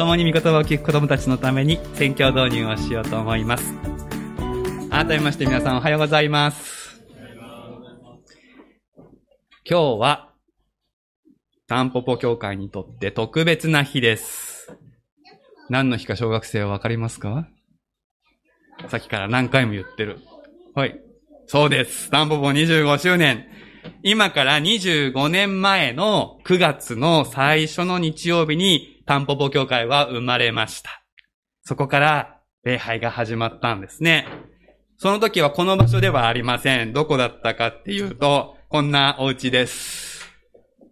共に御言葉を聞く子供たちのために宣教導入をしようと思います。改めまして皆さんおはようございます。今日は、タンポポ教会にとって特別な日です。何の日か小学生はわかりますか？さっきから何回も言ってる。はい。そうです。タンポポ25周年。今から25年前の9月の最初の日曜日にタンポポ教会は生まれました。そこから礼拝が始まったんですね。その時はこの場所ではありません。どこだったかっていうと、こんなお家です。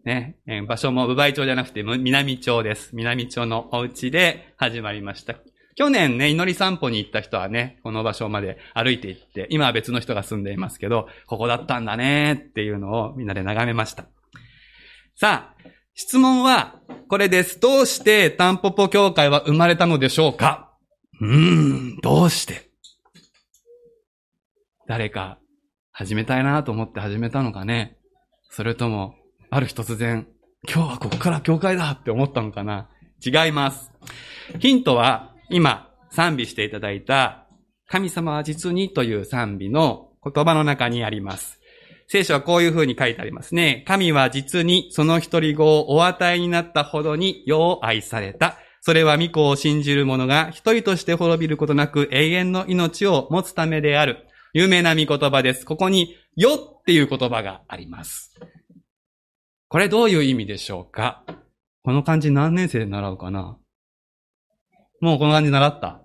ね、場所も部梅町じゃなくて南町です。南町のお家で始まりました。去年ね、祈り散歩に行った人はね、この場所まで歩いて行って、今は別の人が住んでいますけど、ここだったんだねっていうのをみんなで眺めました。さあ、質問は、これです。どうしてタンポポ教会は生まれたのでしょうか？うーん、どうして？誰か始めたいなと思って始めたのかね？それとも、ある日突然、今日はここから教会だって思ったのかな？違います。ヒントは、今、賛美していただいた、神様は実にという賛美の言葉の中にあります。聖書はこういう風に書いてありますね。神は実にその一人子をお与えになったほどに世を愛された。それは御子を信じる者が一人として滅びることなく永遠の命を持つためである。有名な御言葉です。ここに、よっていう言葉があります。これどういう意味でしょうか？この漢字何年生で習うかな？もうこの感じ習った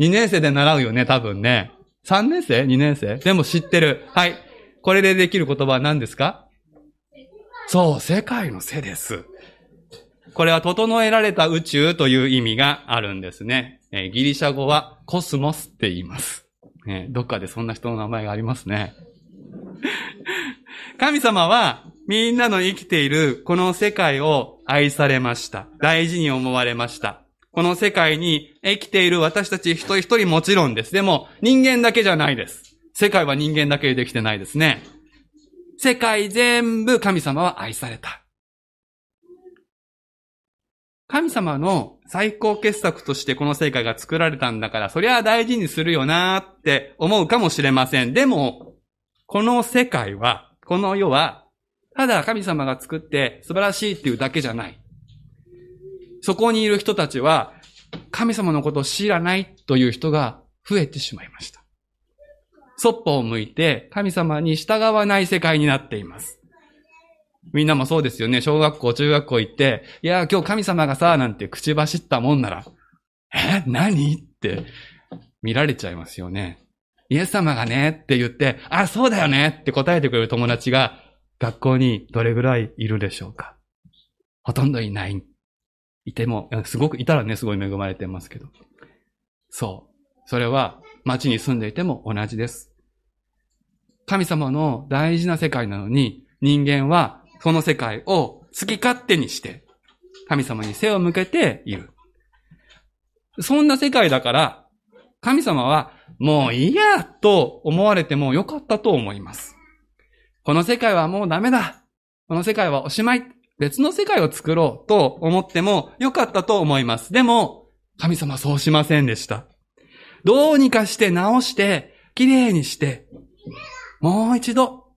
？2年生で習うよね、多分ね。3年生 ?2 年生？でも知ってる。はい。これでできる言葉は何ですか？そう、世界の背です。これは整えられた宇宙という意味があるんですね。えギリシャ語はコスモスって言います。ね、どっかでそんな人の名前がありますね。神様はみんなの生きているこの世界を愛されました。大事に思われました。この世界に生きている私たち一人一人もちろんです。でも、人間だけじゃないです。世界は人間だけでできてないですね。世界全部神様は愛された。神様の最高傑作としてこの世界が作られたんだから、そりゃ大事にするよなって思うかもしれません。でも、この世界は、この世は、ただ神様が作って素晴らしいっていうだけじゃない。そこにいる人たちは、神様のことを知らないという人が増えてしまいました。そっぽを向いて神様に従わない世界になっています。みんなもそうですよね。小学校、中学校行って、いや、今日神様がさ、なんて口走ったもんなら、え？何？って見られちゃいますよね。イエス様がねって言って、あ、そうだよね？って答えてくれる友達が学校にどれぐらいいるでしょうか？ほとんどいない。いても、すごく、いたらね、すごい恵まれてますけど。そう。それは、街に住んでいても同じです。神様の大事な世界なのに、人間はその世界を好き勝手にして、神様に背を向けている。そんな世界だから、神様は、もういいや、と思われてもよかったと思います。この世界はもうダメだ。この世界はおしまい。別の世界を作ろうと思ってもよかったと思います。でも、神様はそうしませんでした。どうにかして直して、きれいにして、もう一度、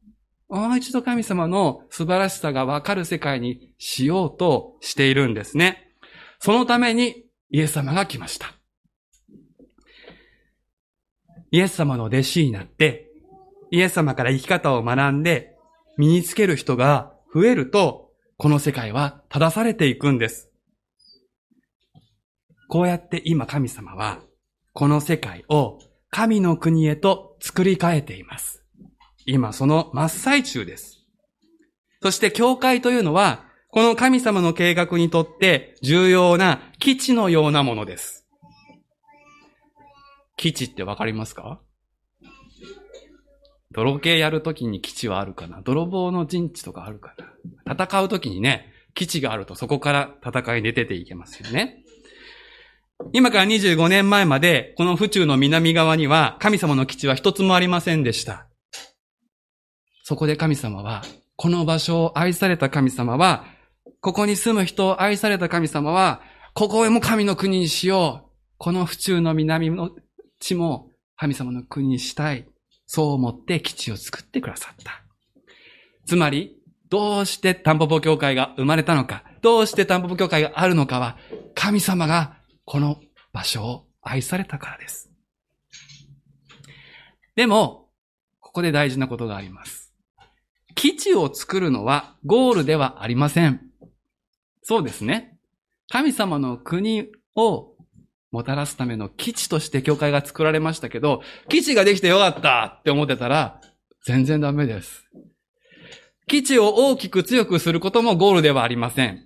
もう一度神様の素晴らしさがわかる世界にしようとしているんですね。そのためにイエス様が来ました。イエス様の弟子になって、イエス様から生き方を学んで身につける人が増えると、この世界は正されていくんです。こうやって今神様は、この世界を神の国へと作り変えています。今その真っ最中です。そして教会というのは、この神様の計画にとって重要な基地のようなものです。基地ってわかりますか？泥系やるときに基地はあるかな？泥棒の陣地とかあるかな？戦うときにね、基地があるとそこから戦いに出ていけますよね。今から25年前まで、この府中の南側には神様の基地は一つもありませんでした。そこで神様は、この場所を愛された神様は、ここに住む人を愛された神様は、ここへも神の国にしよう。この府中の南の地も神様の国にしたい。そう思って基地を作ってくださった。つまり、どうしてタンポポ教会が生まれたのか、どうしてタンポポ教会があるのかは、神様がこの場所を愛されたからです。でも、ここで大事なことがあります。基地を作るのはゴールではありません。そうですね。神様の国をもたらすための基地として教会が作られましたけど、基地ができてよかったって思ってたら、全然ダメです。基地を大きく強くすることもゴールではありません。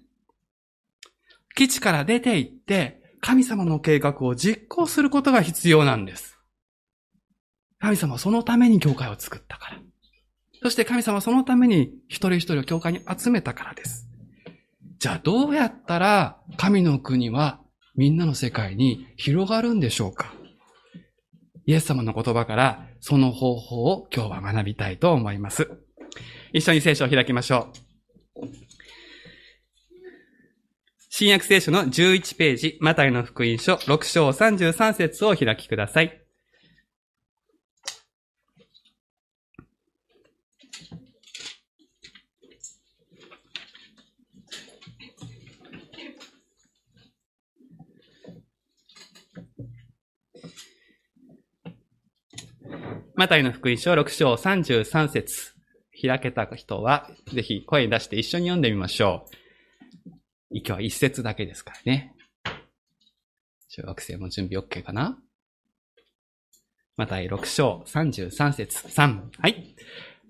基地から出て行って、神様の計画を実行することが必要なんです。神様はそのために教会を作ったから。そして神様はそのために一人一人を教会に集めたからです。じゃあどうやったら神の国はみんなの世界に広がるんでしょうか？イエス様の言葉からその方法を今日は学びたいと思います。一緒に聖書を開きましょう。新約聖書の11ページ、マタイの福音書6章33節を開きください。マタイの福音書6章33節開けた人は、ぜひ声出して一緒に読んでみましょう。今日は一節だけですからね。中学生も準備 OK かな？マタイ6章33節3。はい。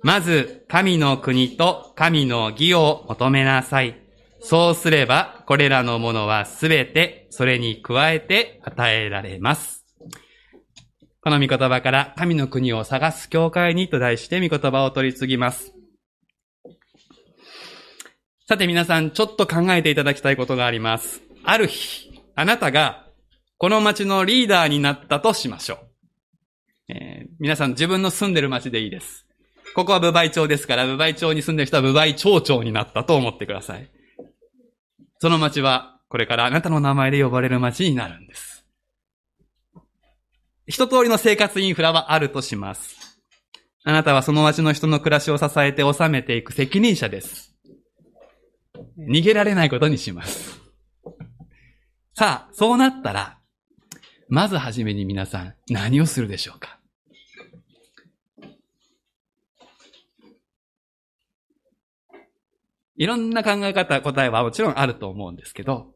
まず、神の国と神の義を求めなさい。そうすれば、これらのものはすべて、それに加えて与えられます。この御言葉から神の国を探す教会にと題して御言葉を取り次ぎます。さて皆さん、ちょっと考えていただきたいことがあります。ある日、あなたがこの町のリーダーになったとしましょう。えー、皆さん自分の住んでる町でいいです。ここは部梅町ですから、部梅町に住んでる人は部梅町長になったと思ってください。その町はこれからあなたの名前で呼ばれる町になるんです。一通りの生活インフラはあるとします。あなたはその町の人の暮らしを支えて収めていく責任者です。逃げられないことにします。さあ、そうなったら、まずはじめに皆さん何をするでしょうか？いろんな考え方、答えはもちろんあると思うんですけど、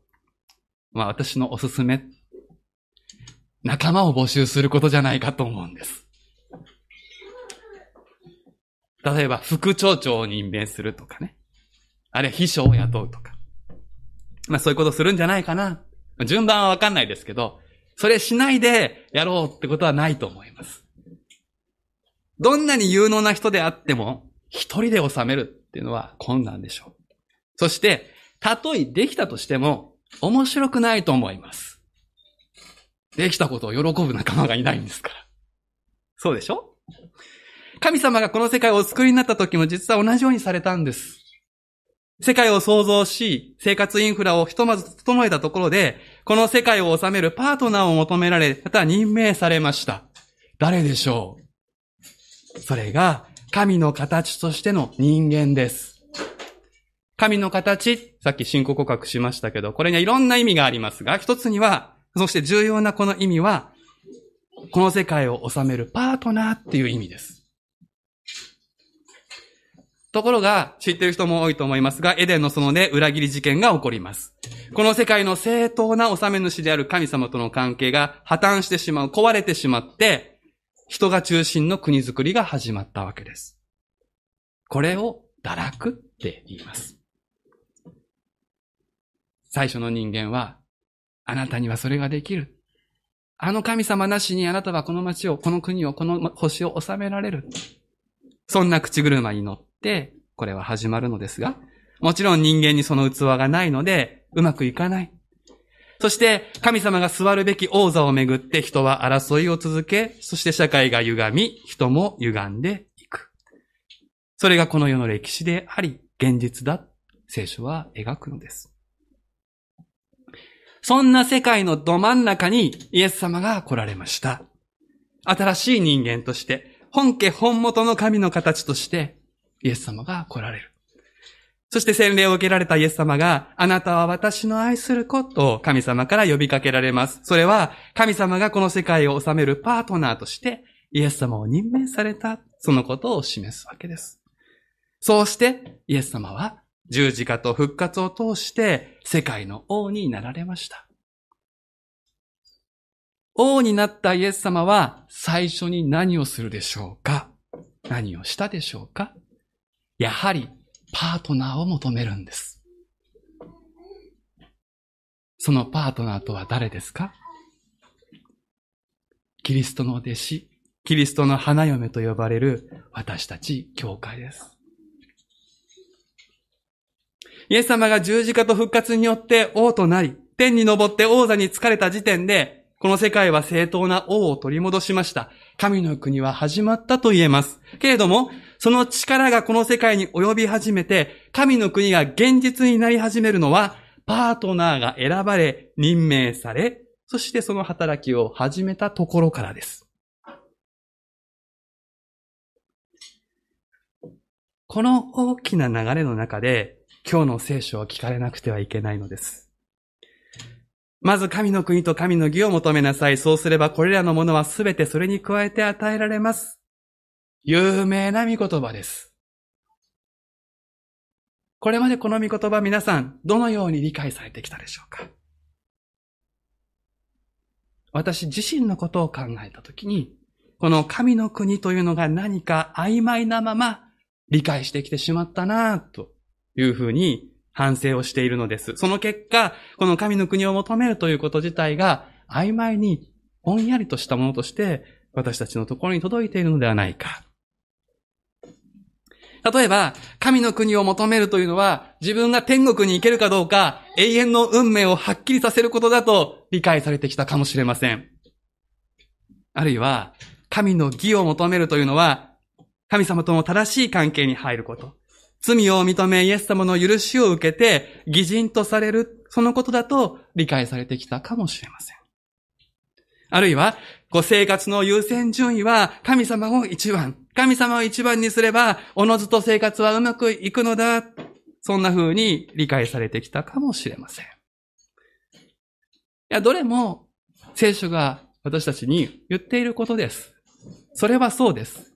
まあ私のおすすめ仲間を募集することじゃないかと思うんです。例えば、副町長を任命するとかね。あるいは秘書を雇うとか。まあそういうことするんじゃないかな。順番はわかんないですけど、それしないでやろうってことはないと思います。どんなに有能な人であっても、一人で収めるっていうのは困難でしょう。そして、たとえできたとしても、面白くないと思います。できたことを喜ぶ仲間がいないんですから。そうでしょ？神様がこの世界をお作りになった時も実は同じようにされたんです。世界を創造し、生活インフラをひとまず整えたところで、この世界を治めるパートナーを求められ、また任命されました。誰でしょう？それが、神の形としての人間です。神の形、さっき信仰告白しましたけど、これにはいろんな意味がありますが、一つには、そして重要なこの意味は、この世界を治めるパートナーっていう意味です。ところが、知ってる人も多いと思いますが、エデンの園で裏切り事件が起こります。この世界の正当な治め主である神様との関係が破綻してしまう、壊れてしまって、人が中心の国づくりが始まったわけです。これを堕落って言います。最初の人間はあなたにはそれができる。あの神様なしにあなたはこの町を、この国を、この星を治められる。そんな口車に乗って、これは始まるのですが、もちろん人間にその器がないので、うまくいかない。そして、神様が座るべき王座をめぐって人は争いを続け、そして社会が歪み、人も歪んでいく。それがこの世の歴史であり、現実だ。聖書は描くのです。そんな世界のど真ん中にイエス様が来られました。新しい人間として、本家本元の神の形として、イエス様が来られる。そして洗礼を受けられたイエス様が、あなたは私の愛する子と神様から呼びかけられます。それは、神様がこの世界を治めるパートナーとして、イエス様を任命された、そのことを示すわけです。そうして、イエス様は十字架と復活を通して世界の王になられました。王になったイエス様は最初に何をするでしょうか？何をしたでしょうか？やはりパートナーを求めるんです。そのパートナーとは誰ですか？キリストの弟子、キリストの花嫁と呼ばれる私たち教会です。イエス様が十字架と復活によって王となり、天に昇って王座に疲れた時点で、この世界は正当な王を取り戻しました。神の国は始まったと言えます。けれども、その力がこの世界に及び始めて、神の国が現実になり始めるのは、パートナーが選ばれ、任命され、そしてその働きを始めたところからです。この大きな流れの中で、今日の聖書を聞かれなくてはいけないのです。まず神の国と神の義を求めなさい。そうすればこれらのものはすべてそれに加えて与えられます。有名な御言葉です。これまでこの御言葉皆さん、どのように理解されてきたでしょうか？私自身のことを考えたときに、この神の国というのが何か曖昧なまま理解してきてしまったなぁというふうに反省をしているのです。その結果、この神の国を求めるということ自体が曖昧にぼんやりとしたものとして私たちのところに届いているのではないか。例えば、神の国を求めるというのは、自分が天国に行けるかどうか、永遠の運命をはっきりさせることだと理解されてきたかもしれません。あるいは、神の義を求めるというのは、神様との正しい関係に入ること。罪を認め、イエス様の許しを受けて、偽人とされる、そのことだと理解されてきたかもしれません。あるいは、ご生活の優先順位は神様を一番。神様を一番にすれば、おのずと生活はうまくいくのだ。そんな風に理解されてきたかもしれません。いや、どれも聖書が私たちに言っていることです。それはそうです。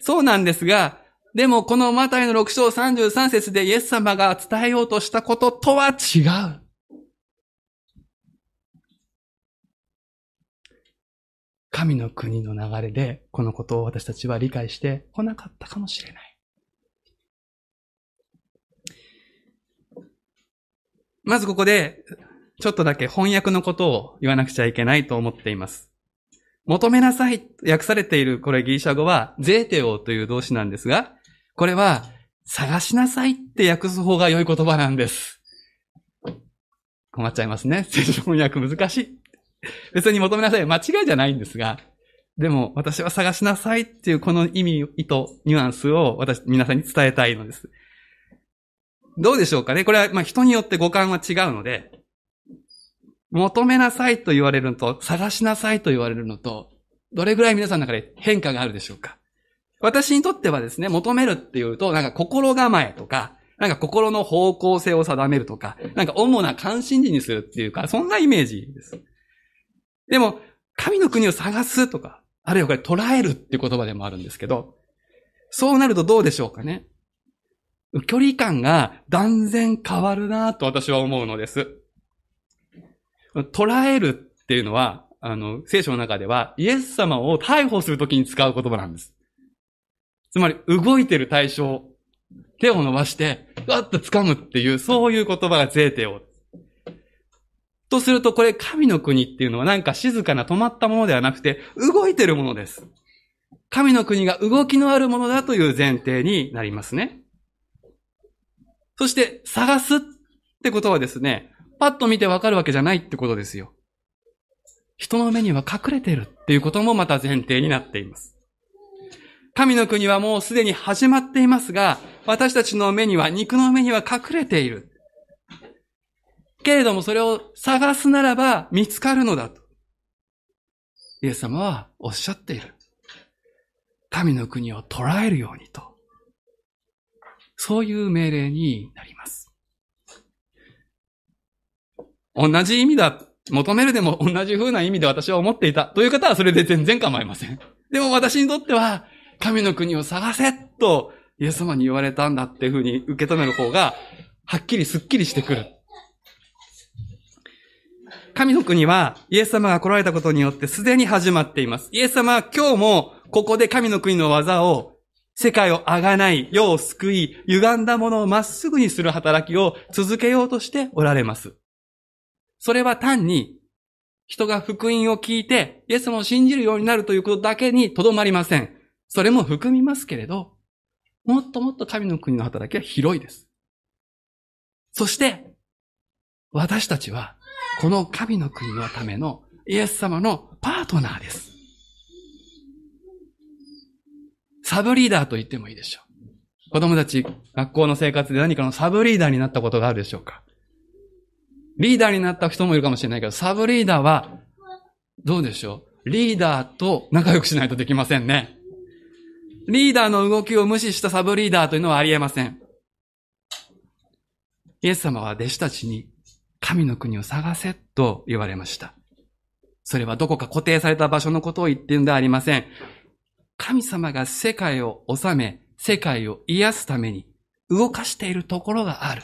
そうなんですが、でもこのマタイの6章33節でイエス様が伝えようとしたこととは違う。神の国の流れでこのことを私たちは理解してこなかったかもしれない。まずここで、ちょっとだけ翻訳のことを言わなくちゃいけないと思っています。求めなさい、訳されている、これギリシャ語は、ゼーテオという動詞なんですが、これは、探しなさいって訳す方が良い言葉なんです。困っちゃいますね。聖書翻訳難しい。別に求めなさい。間違いじゃないんですが、でも私は探しなさいっていうこの意味、意図、ニュアンスを私、皆さんに伝えたいのです。どうでしょうかねこれは、まあ、人によって五感は違うので、求めなさいと言われるのと、探しなさいと言われるのと、どれぐらい皆さんの中で変化があるでしょうか私にとってはですね、求めるっていうと、なんか心構えとか、なんか心の方向性を定めるとか、なんか主な関心事にするっていうか、そんなイメージです。でも、神の国を探すとか、あるいはこれ捉えるっていう言葉でもあるんですけど、そうなるとどうでしょうかね。距離感が断然変わるなと私は思うのです。捉えるっていうのは、あの、聖書の中では、イエス様を逮捕するときに使う言葉なんです。つまり、動いてる対象、手を伸ばして、ガッと掴むっていう、そういう言葉がゼーテを。とすると、これ、神の国っていうのはなんか静かな止まったものではなくて、動いてるものです。神の国が動きのあるものだという前提になりますね。そして、探すってことはですね、パッと見てわかるわけじゃないってことですよ。人の目には隠れてるっていうこともまた前提になっています。神の国はもうすでに始まっていますが、私たちの目には、肉の目には隠れている。けれどもそれを探すならば見つかるのだと。イエス様はおっしゃっている。神の国を捉えるようにと。そういう命令になります。同じ意味だ。求めるでも同じ風な意味で私は思っていた。という方はそれで全然構いません。でも私にとっては、神の国を探せと、イエス様に言われたんだっていう風に受け止める方が、はっきりすっきりしてくる。神の国は、イエス様が来られたことによってすでに始まっています。イエス様は今日も、ここで神の国の技を、世界をあがない、世を救い、歪んだものをまっすぐにする働きを続けようとしておられます。それは単に、人が福音を聞いて、イエス様を信じるようになるということだけにとどまりません。それも含みますけれど、もっともっと神の国の働きは広いです。そして、私たちは、この神の国のためのイエス様のパートナーです。サブリーダーと言ってもいいでしょう。子供たち、学校の生活で何かのサブリーダーになったことがあるでしょうかリーダーになった人もいるかもしれないけど、サブリーダーは、どうでしょうリーダーと仲良くしないとできませんね。リーダーの動きを無視したサブリーダーというのはありえません。イエス様は弟子たちに神の国を探せと言われました。それはどこか固定された場所のことを言っているんではありません。神様が世界を治め、世界を癒すために動かしているところがある。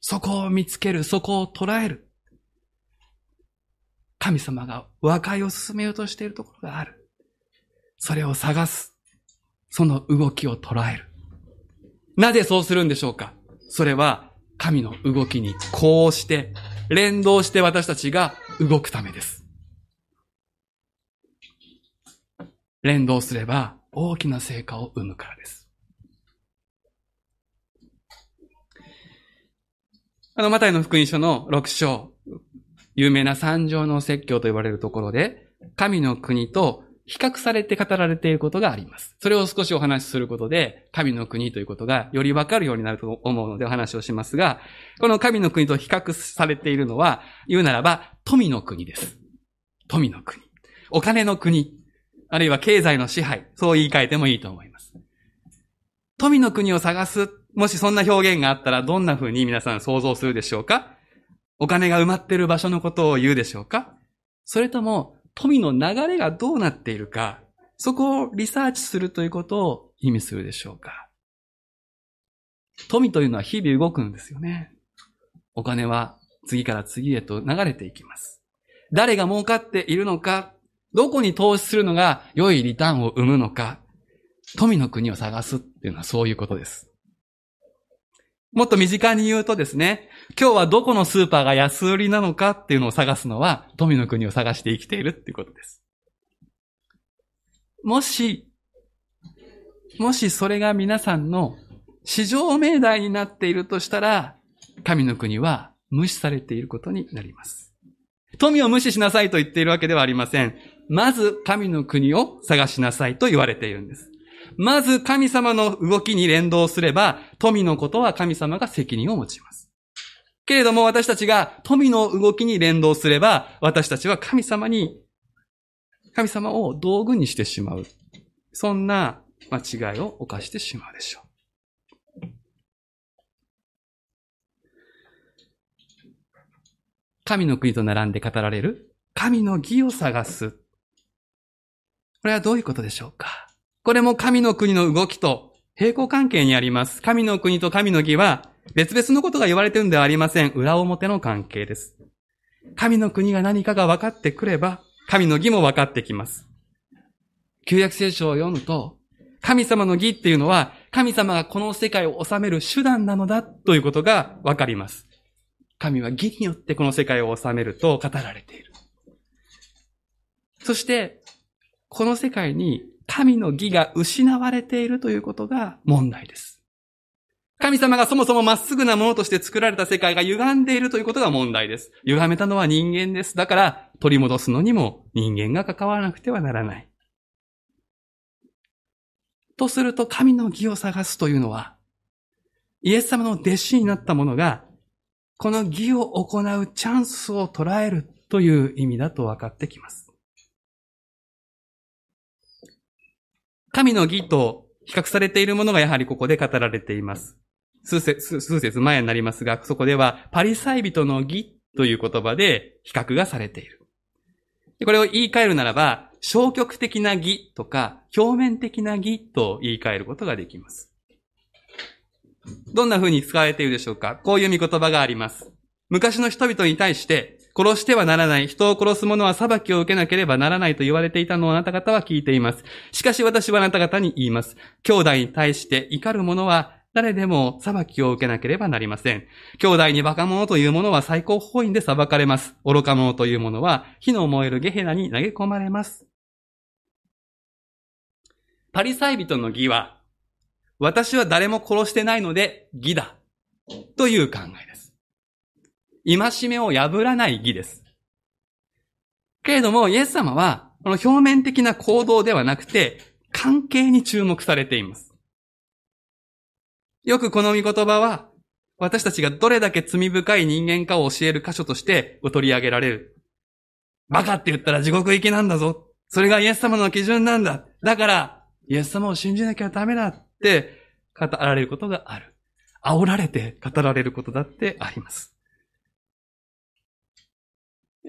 そこを見つける、そこを捉える。神様が和解を進めようとしているところがある。それを探す。その動きを捉える。なぜそうするんでしょうか？それは神の動きにこうして連動して私たちが動くためです。連動すれば大きな成果を生むからです。あの、マタイの福音書の6章、有名な三条の説教と言われるところで、神の国と比較されて語られていることがあります。それを少しお話しすることで、神の国ということがよりわかるようになると思うのでお話をしますが、この神の国と比較されているのは、言うならば、富の国です。富の国。お金の国。あるいは経済の支配。そう言い換えてもいいと思います。富の国を探すもしそんな表現があったらどんな風に皆さん想像するでしょうか？お金が埋まっている場所のことを言うでしょうか？それとも富の流れがどうなっているか、そこをリサーチするということを意味するでしょうか富というのは日々動くんですよね。お金は次から次へと流れていきます。誰が儲かっているのか、どこに投資するのが良いリターンを生むのか、富の国を探すっていうのはそういうことです。もっと身近に言うとですね、今日はどこのスーパーが安売りなのかっていうのを探すのは、富の国を探して生きているっていうことです。もし、もしそれが皆さんの市場命題になっているとしたら、神の国は無視されていることになります。富を無視しなさいと言っているわけではありません。まず神の国を探しなさいと言われているんです。まず神様の動きに連動すれば、富のことは神様が責任を持ちます。けれども私たちが富の動きに連動すれば、私たちは神様に、神様を道具にしてしまう。そんな間違いを犯してしまうでしょう。神の国と並んで語られる神の義を探す。これはどういうことでしょうか？これも神の国の動きと平行関係にあります。神の国と神の義は別々のことが言われてるんではありません。裏表の関係です。神の国が何かが分かってくれば、神の義も分かってきます。旧約聖書を読むと、神様の義っていうのは、神様がこの世界を治める手段なのだということが分かります。神は義によってこの世界を治めると語られている。そして、この世界に神の義が失われているということが問題です。神様がそもそもまっすぐなものとして作られた世界が歪んでいるということが問題です。歪めたのは人間です。だから取り戻すのにも人間が関わらなくてはならない。とすると神の義を探すというのは、イエス様の弟子になった者がこの義を行うチャンスを捉えるという意味だと分かってきます。神の義と比較されているものがやはりここで語られています。数節、数節前になりますが、そこではパリサイ人の義という言葉で比較がされている。これを言い換えるならば、消極的な義とか表面的な義と言い換えることができます。どんな風に使われているでしょうか？こういう見言葉があります。昔の人々に対して、殺してはならない、人を殺す者は裁きを受けなければならないと言われていたのをあなた方は聞いています。しかし私はあなた方に言います。兄弟に対して怒る者は誰でも裁きを受けなければなりません。兄弟にバカ者という者は最高法院で裁かれます。愚か者という者は火の燃えるゲヘナに投げ込まれます。パリサイ人の義は、私は誰も殺してないので義だ。という考え。戒めを破らない義です。けれども、イエス様は、この表面的な行動ではなくて、関係に注目されています。よくこの見言葉は、私たちがどれだけ罪深い人間かを教える箇所として取り上げられる。バカって言ったら地獄行きなんだぞ。それがイエス様の基準なんだ。だから、イエス様を信じなきゃダメだって語られることがある。煽られて語られることだってあります。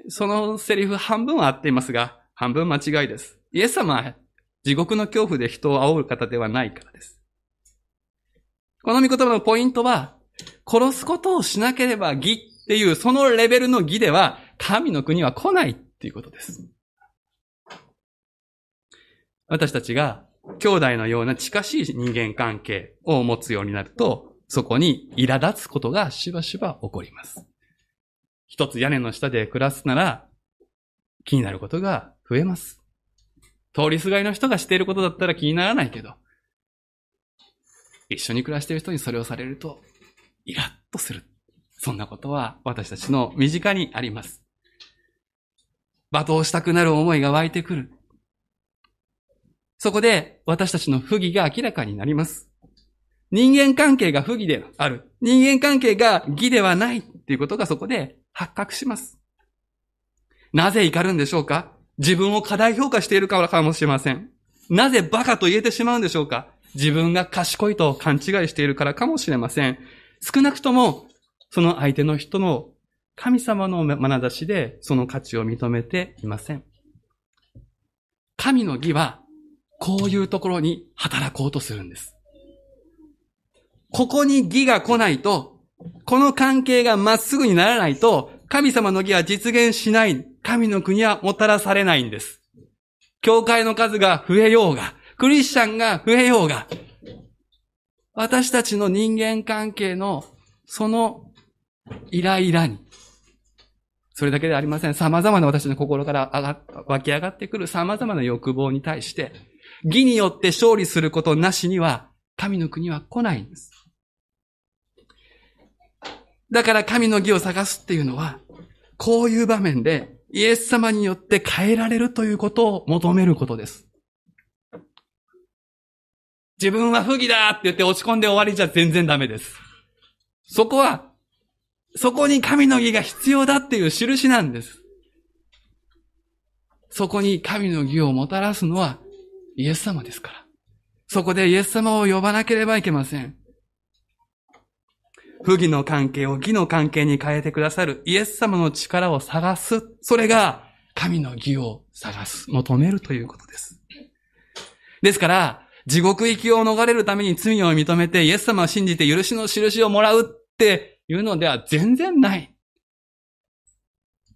そのセリフ半分は合っていますが、半分間違いです。イエス様は地獄の恐怖で人を煽る方ではないからです。この御言葉のポイントは、殺すことをしなければ義っていうそのレベルの義では神の国は来ないっていうことです。私たちが兄弟のような近しい人間関係を持つようになると、そこに苛立つことがしばしば起こります。一つ屋根の下で暮らすなら、気になることが増えます。通りすがりの人がしていることだったら気にならないけど、一緒に暮らしている人にそれをされると、イラッとする。そんなことは私たちの身近にあります。罵倒したくなる思いが湧いてくる。そこで私たちの不義が明らかになります。人間関係が不義である。人間関係が義ではないっていうことがそこで発覚します。なぜ怒るんでしょうか？自分を過大評価しているからかもしれません。なぜバカと言えてしまうんでしょうか？自分が賢いと勘違いしているからかもしれません。少なくとも、その相手の人の神様の眼差しでその価値を認めていません。神の義はこういうところに働こうとするんです。ここに義が来ないと、この関係がまっすぐにならないと、神様の義は実現しない。神の国はもたらされないんです。教会の数が増えようが、クリスチャンが増えようが、私たちの人間関係のそのイライラに、それだけではありません。様々な私の心から上が湧き上がってくる様々な欲望に対して、義によって勝利することなしには、神の国は来ないんです。だから神の義を探すっていうのは、こういう場面でイエス様によって変えられるということを求めることです。自分は不義だって言って落ち込んで終わりじゃ全然ダメです。そこは、そこに神の義が必要だっていう印なんです。そこに神の義をもたらすのはイエス様ですから。そこでイエス様を呼ばなければいけません。不義の関係を義の関係に変えてくださるイエス様の力を探す。それが神の義を探す、求めるということです。ですから、地獄行きを逃れるために罪を認めてイエス様を信じて許しの印をもらうっていうのでは全然ない。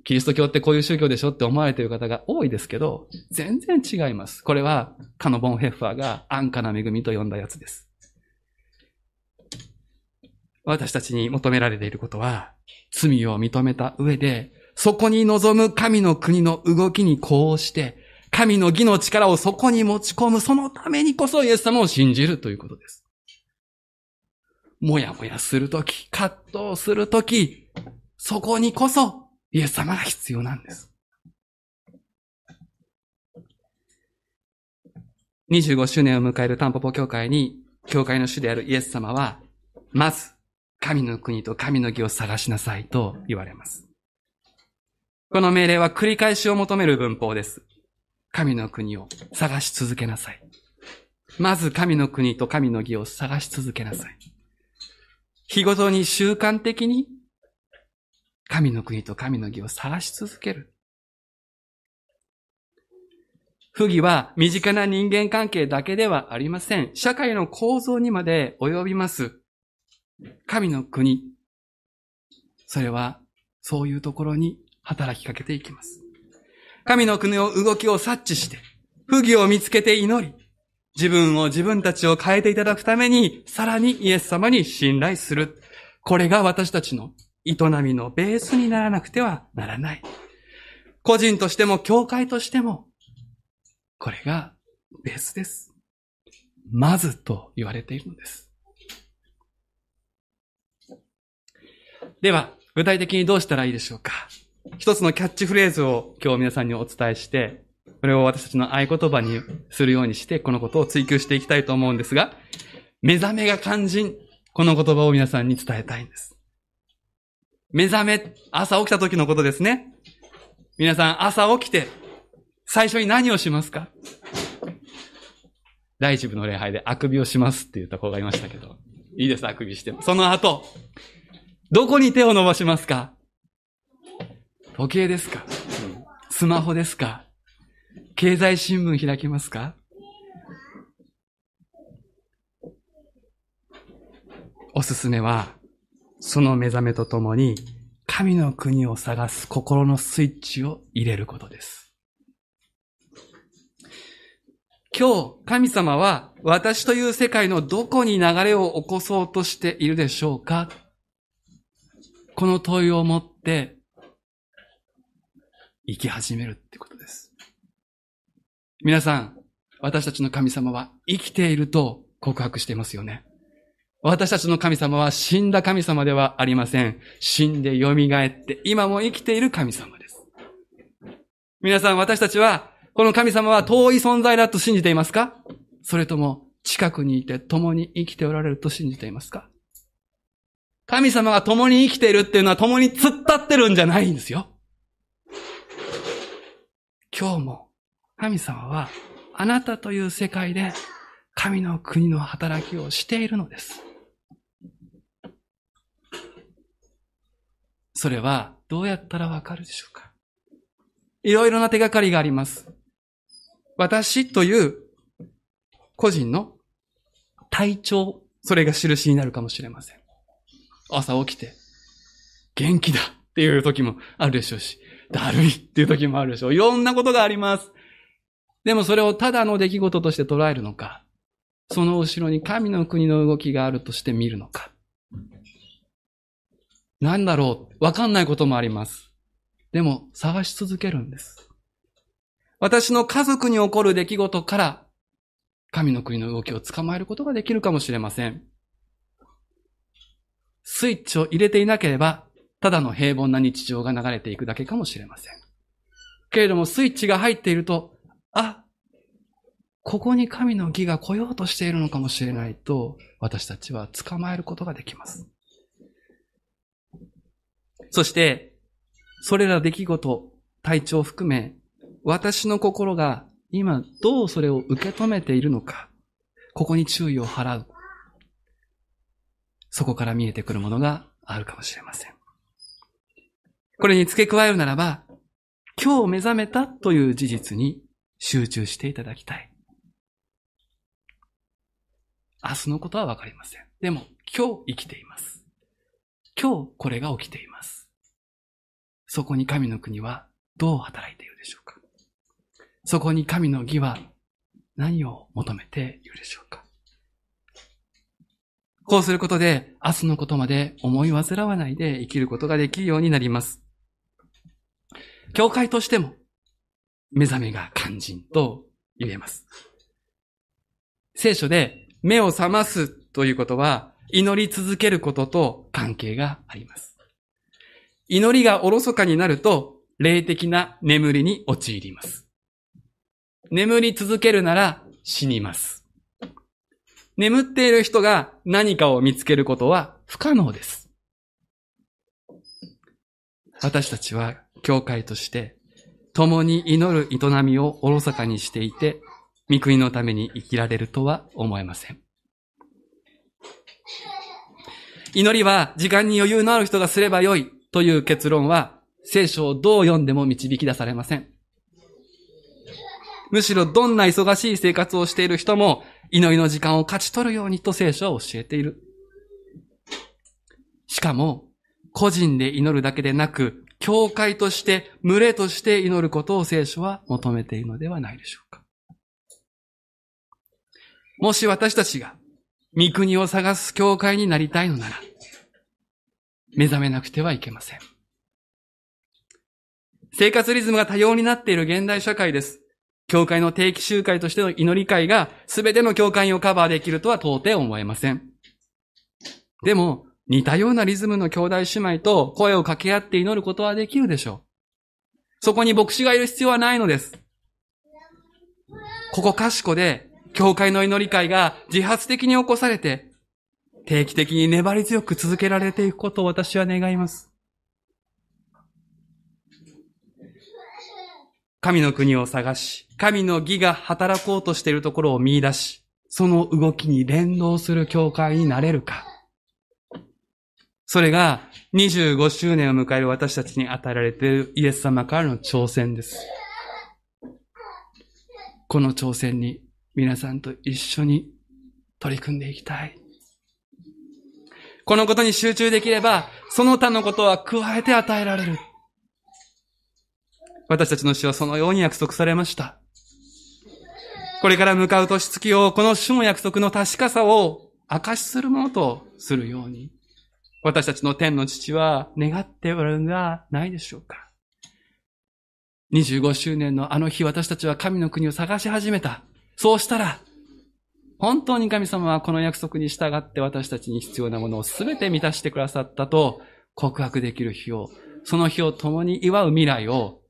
キリスト教ってこういう宗教でしょって思われている方が多いですけど、全然違います。これは、カノボン・ヘッファーが安価な恵みと呼んだやつです。私たちに求められていることは、罪を認めた上で、そこに望む神の国の動きにこうして、神の義の力をそこに持ち込む、そのためにこそイエス様を信じるということです。もやもやするとき、葛藤するとき、そこにこそイエス様が必要なんです。25周年を迎えるタンポポ教会に、教会の主であるイエス様は、まず、神の国と神の義を探しなさいと言われます。この命令は繰り返しを求める文法です。神の国を探し続けなさい。まず神の国と神の義を探し続けなさい。日ごとに習慣的に神の国と神の義を探し続ける。不義は身近な人間関係だけではありません。社会の構造にまで及びます。神の国。それはそういうところに働きかけていきます。神の国の動きを察知して、不義を見つけて祈り、自分を自分たちを変えていただくために、さらにイエス様に信頼する。これが私たちの営みのベースにならなくてはならない。個人としても、教会としても、これがベースです。まずと言われているのです。では、具体的にどうしたらいいでしょうか？一つのキャッチフレーズを今日皆さんにお伝えして、これを私たちの合言葉にするようにして、このことを追求していきたいと思うんですが、目覚めが肝心。この言葉を皆さんに伝えたいんです。目覚め、朝起きた時のことですね。皆さん朝起きて、最初に何をしますか？第一部の礼拝であくびをしますって言った子がいましたけど。いいです、あくびしても。その後、どこに手を伸ばしますか？時計ですか？スマホですか？経済新聞開きますか？おすすめは、その目覚めとともに、神の国を探す心のスイッチを入れることです。今日、神様は私という世界のどこに流れを起こそうとしているでしょうか？この問いを持って生き始めるってことです。皆さん、私たちの神様は生きていると告白していますよね。私たちの神様は死んだ神様ではありません。死んで蘇って今も生きている神様です。皆さん、私たちはこの神様は遠い存在だと信じていますか？それとも近くにいて共に生きておられると信じていますか？神様が共に生きているっていうのは共に突っ立ってるんじゃないんですよ。今日も神様はあなたという世界で神の国の働きをしているのです。それはどうやったらわかるでしょうか？いろいろな手がかりがあります。私という個人の体調、それが印になるかもしれません。朝起きて、元気だっていう時もあるでしょうし、だるいっていう時もあるでしょう。いろんなことがあります。でもそれをただの出来事として捉えるのか、その後ろに神の国の動きがあるとして見るのか。なんだろうわかんないこともあります。でも探し続けるんです。私の家族に起こる出来事から神の国の動きを捕まえることができるかもしれません。スイッチを入れていなければ、ただの平凡な日常が流れていくだけかもしれません。けれどもスイッチが入っていると、あ、ここに神の義が来ようとしているのかもしれないと、私たちは捕まえることができます。そして、それら出来事、体調を含め、私の心が今どうそれを受け止めているのか、ここに注意を払う。そこから見えてくるものがあるかもしれません。これに付け加えるならば、今日目覚めたという事実に集中していただきたい。明日のことはわかりません。でも今日生きています。今日これが起きています。そこに神の国はどう働いているでしょうかそこに神の義は何を求めているでしょうかこうすることで、明日のことまで思い煩わないで生きることができるようになります。教会としても、目覚めが肝心と言えます。聖書で目を覚ますということは、祈り続けることと関係があります。祈りがおろそかになると、霊的な眠りに陥ります。眠り続けるなら死にます。眠っている人が何かを見つけることは不可能です。私たちは教会として共に祈る営みをおろそかにしていて、御国のために生きられるとは思えません。祈りは時間に余裕のある人がすればよいという結論は聖書をどう読んでも導き出されません。むしろどんな忙しい生活をしている人も祈りの時間を勝ち取るようにと聖書は教えている。しかも、個人で祈るだけでなく、教会として、群れとして祈ることを聖書は求めているのではないでしょうか。もし私たちが、御国を探す教会になりたいのなら、目覚めなくてはいけません。生活リズムが多様になっている現代社会です。教会の定期集会としての祈り会が全ての教会をカバーできるとは到底思えません。でも、似たようなリズムの兄弟姉妹と声を掛け合って祈ることはできるでしょう。そこに牧師がいる必要はないのです。ここかしこで、教会の祈り会が自発的に起こされて、定期的に粘り強く続けられていくことを私は願います。神の国を探し、神の義が働こうとしているところを見出し、その動きに連動する教会になれるか。それが25周年を迎える私たちに与えられているイエス様からの挑戦です。この挑戦に皆さんと一緒に取り組んでいきたい。このことに集中できれば、その他のことは加えて与えられる。私たちの主はそのように約束されました。これから向かう年月を、この主の約束の確かさを証しするものとするように、私たちの天の父は願っておるのではないでしょうか。25周年のあの日私たちは神の国を探し始めた。そうしたら、本当に神様はこの約束に従って私たちに必要なものを全て満たしてくださったと告白できる日を、その日を共に祝う未来を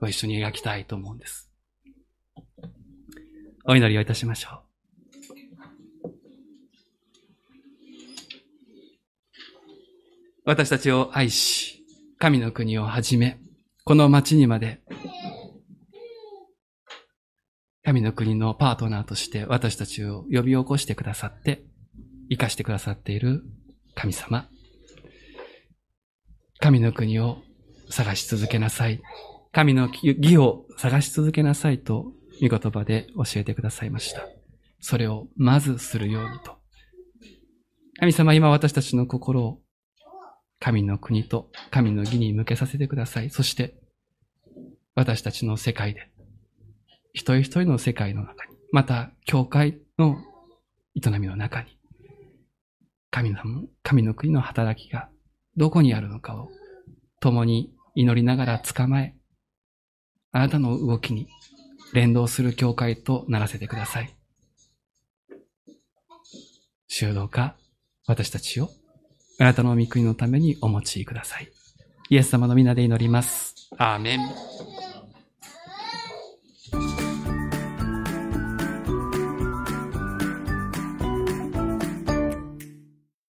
ご一緒に描きたいと思うんです。お祈りをいたしましょう。私たちを愛し、神の国をはじめ、この町にまで、神の国のパートナーとして私たちを呼び起こしてくださって、生かしてくださっている神様。神の国を探し続けなさい。神の義を探し続けなさいと、御言葉で教えてくださいました。それをまずするようにと。神様、今私たちの心を神の国と神の義に向けさせてください。そして、私たちの世界で、一人一人の世界の中に、また、教会の営みの中に、神の、神の国の働きがどこにあるのかを共に祈りながら捕まえ、あなたの動きに連動する教会とならせてください。修道家私たちをあなたの御国のためにお持ちください。イエス様の皆で祈ります。アーメン。